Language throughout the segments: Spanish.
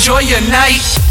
Enjoy your night.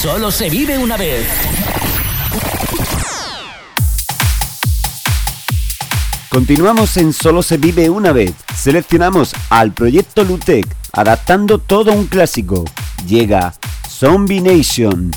Solo se vive una vez. Continuamos en Solo se vive una vez. Seleccionamos al proyecto Lutec, adaptando todo un clásico. Llega Zombie Nation.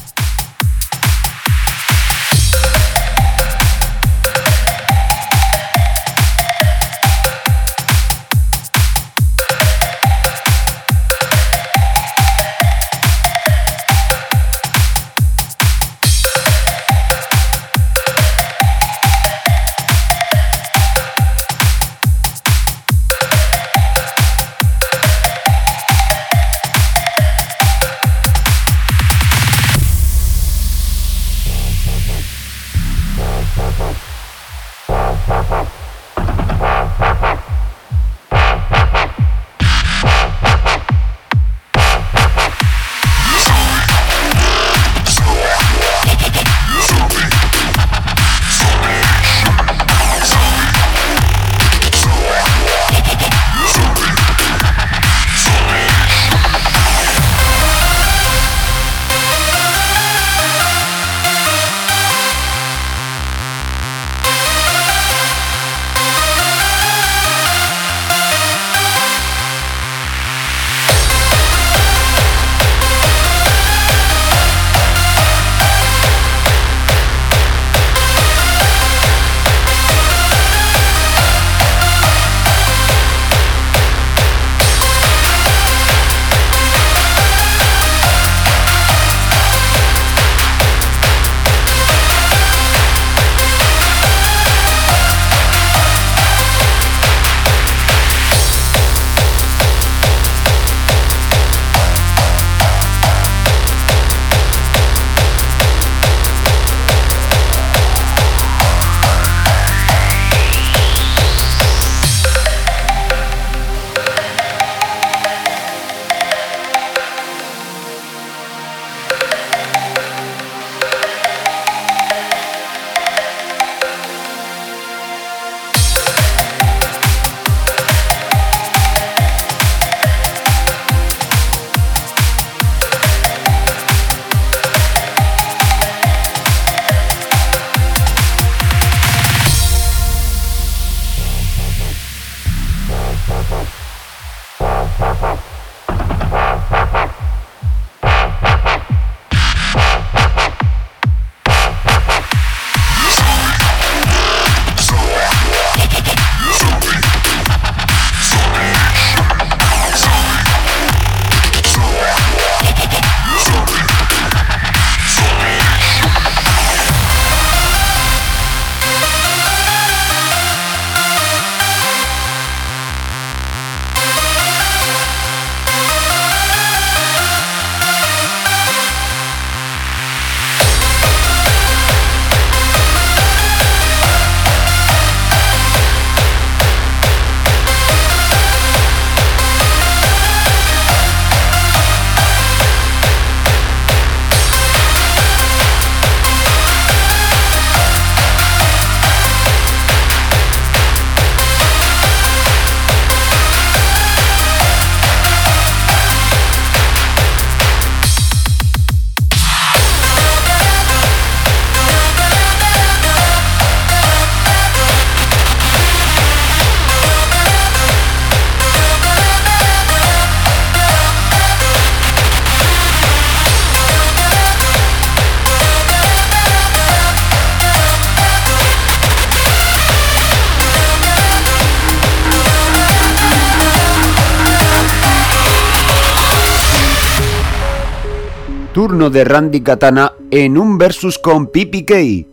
Turno de Randy Katana en un versus con PPK.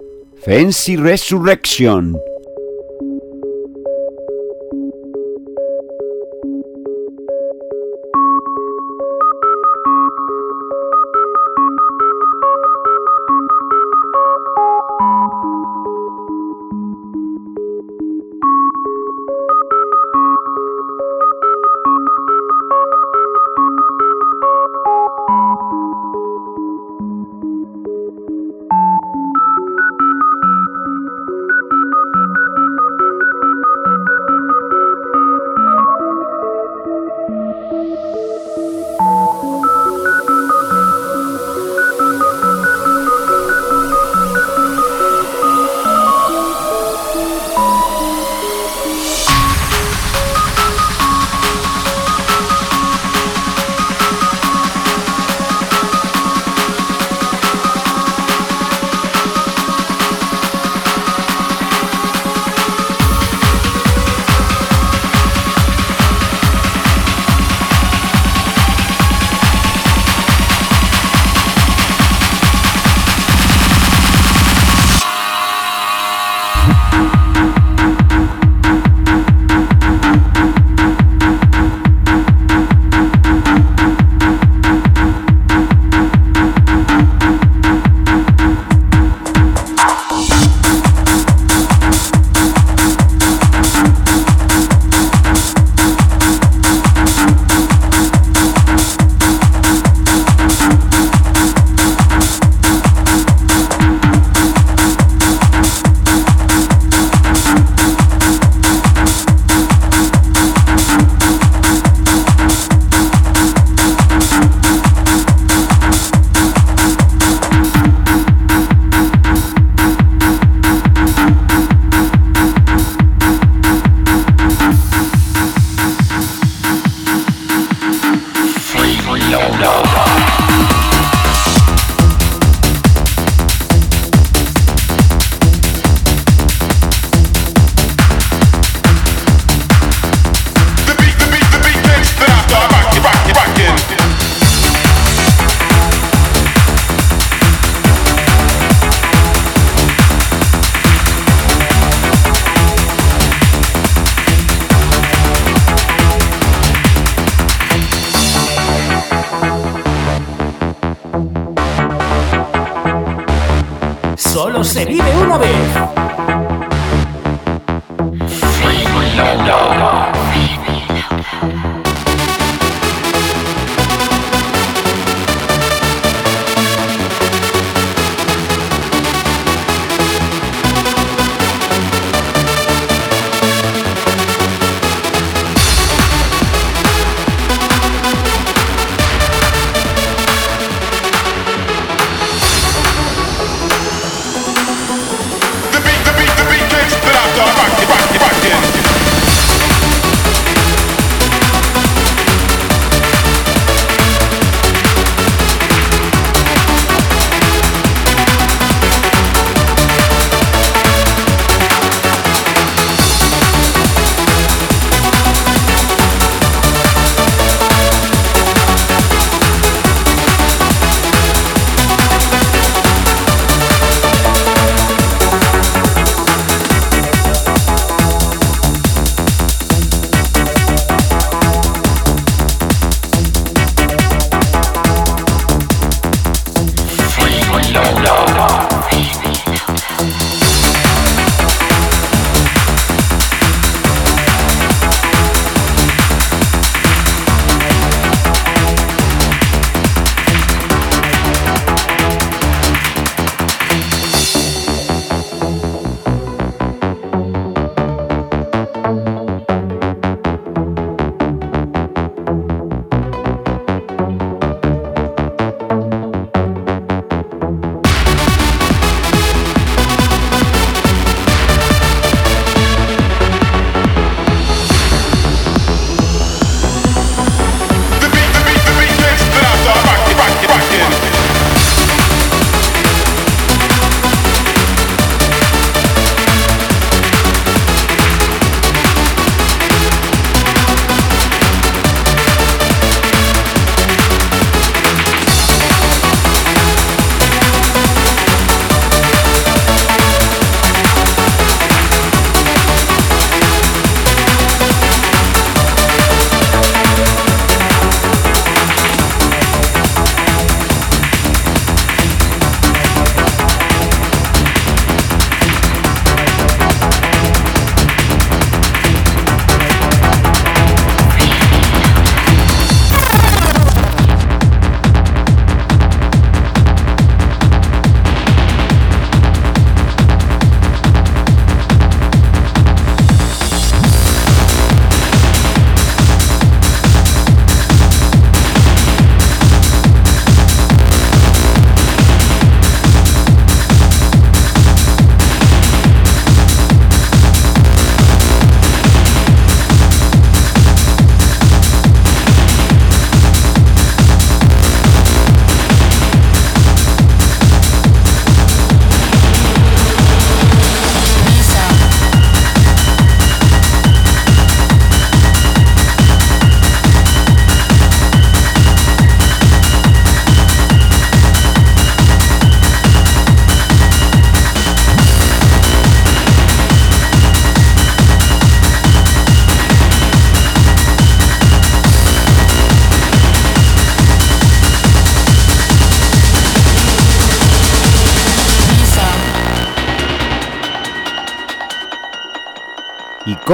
Fancy Resurrection. Música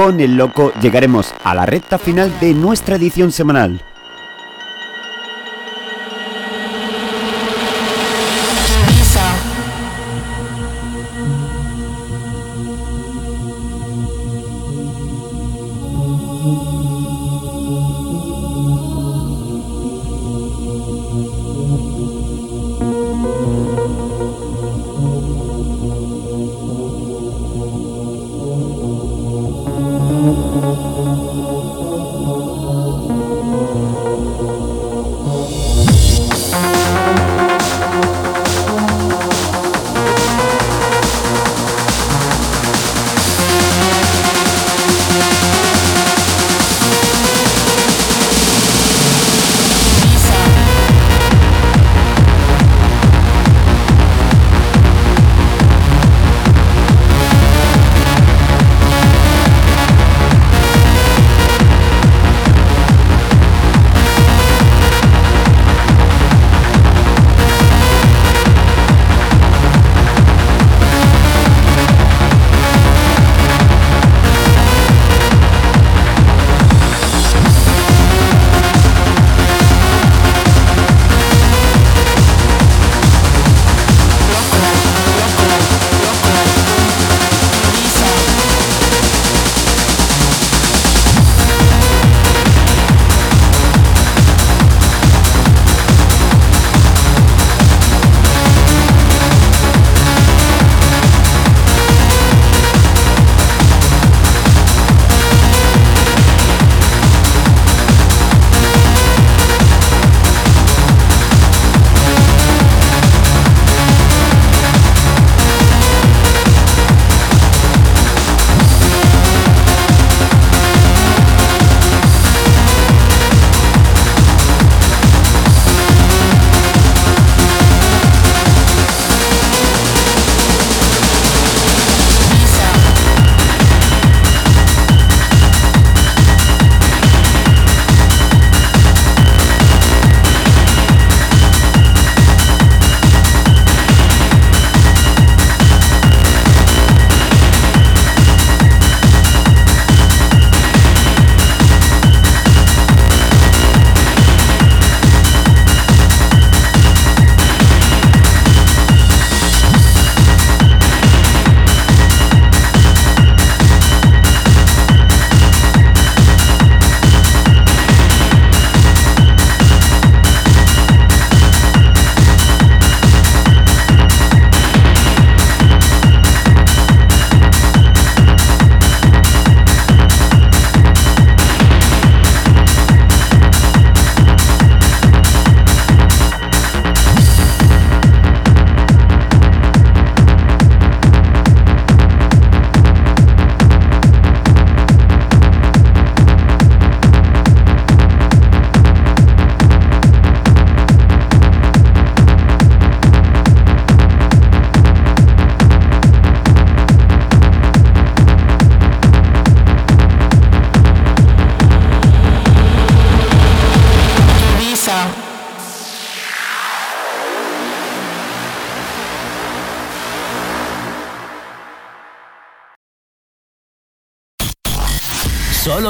Con el loco llegaremos a la recta final de nuestra edición semanal.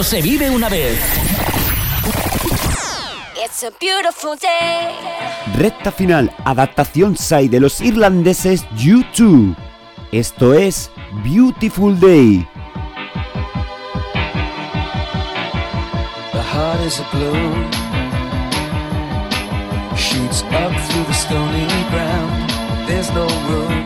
Se vive una vez. It's a beautiful day. Recta final, adaptación SAI de los irlandeses U2. Esto es Beautiful Day. The heart is a blue, shoots up through the stony ground. There's no room,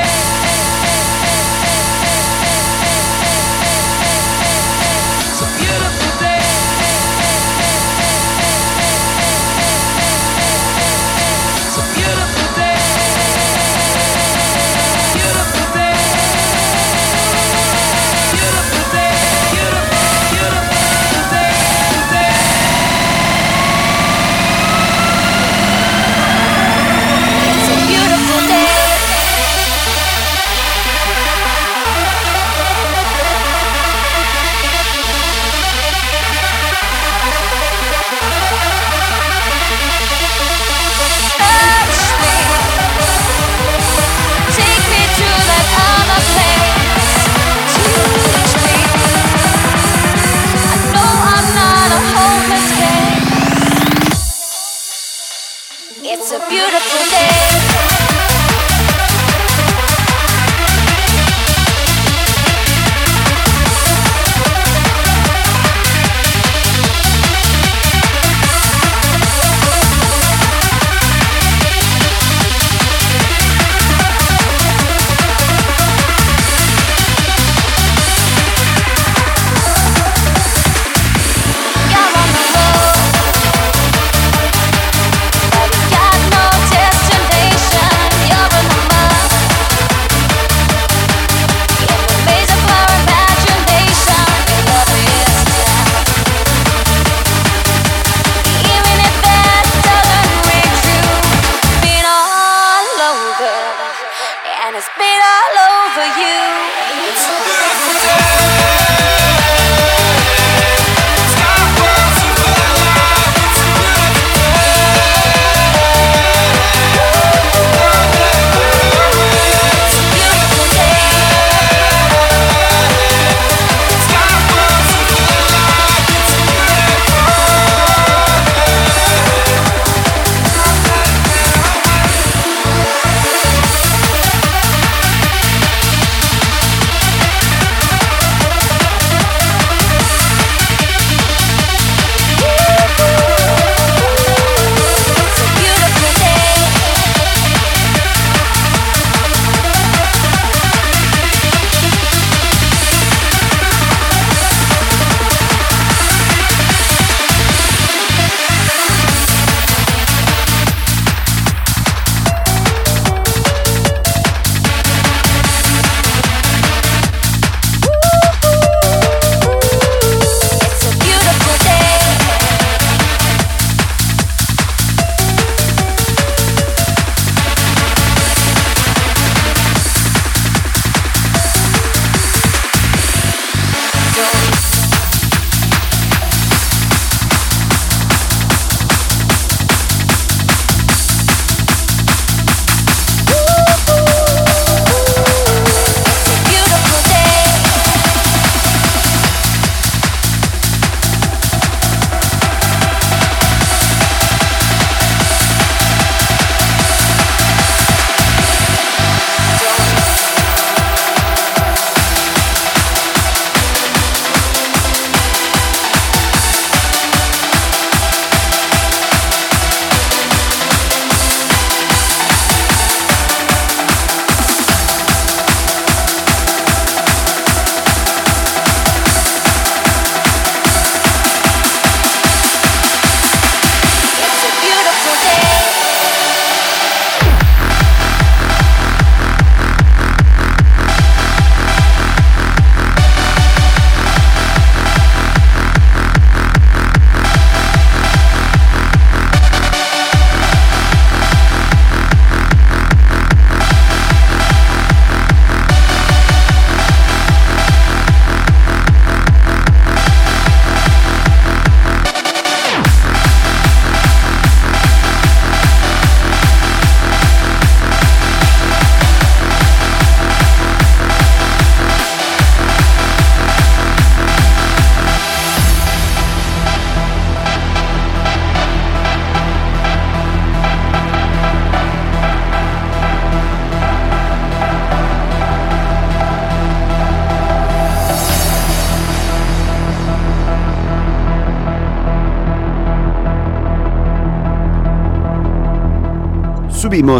Beautiful day.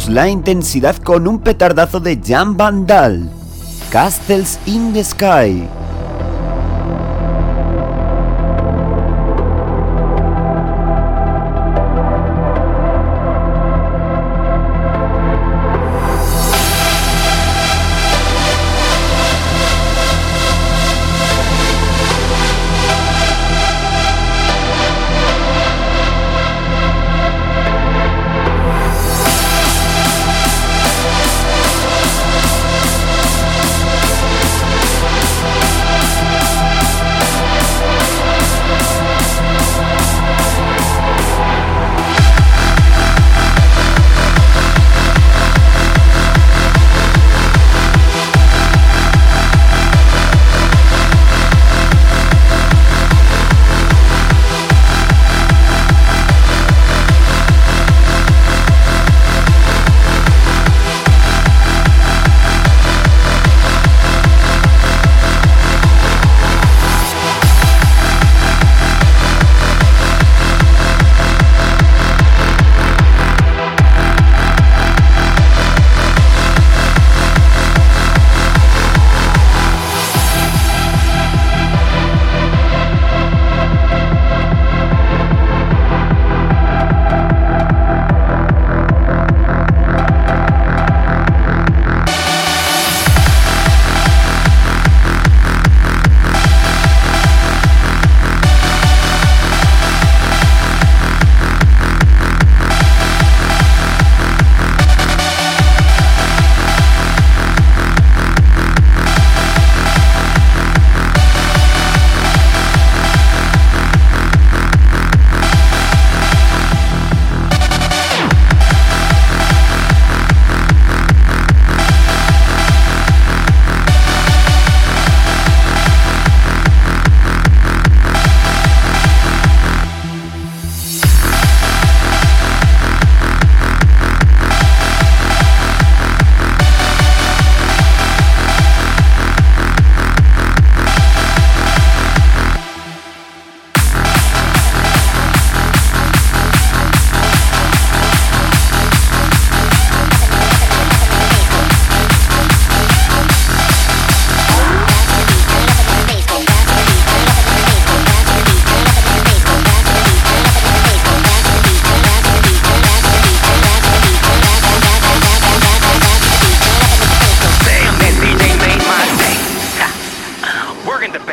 La intensidad con un petardazo de Jan Vandal. Castles in the Sky.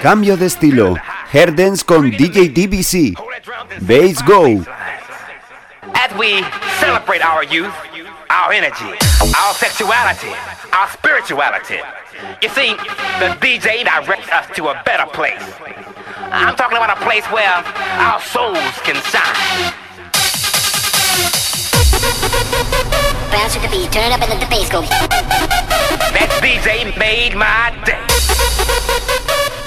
Cambio de estilo. Herdens con DJ DBC. Bass Go. As we celebrate our youth, our energy, our sexuality, our spirituality, you see, the DJ directs us to a better place. I'm talking about a place where our souls can shine. Bounce with the beat, turn it up and let the bass go. That DJ made my day.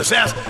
Jesus ass.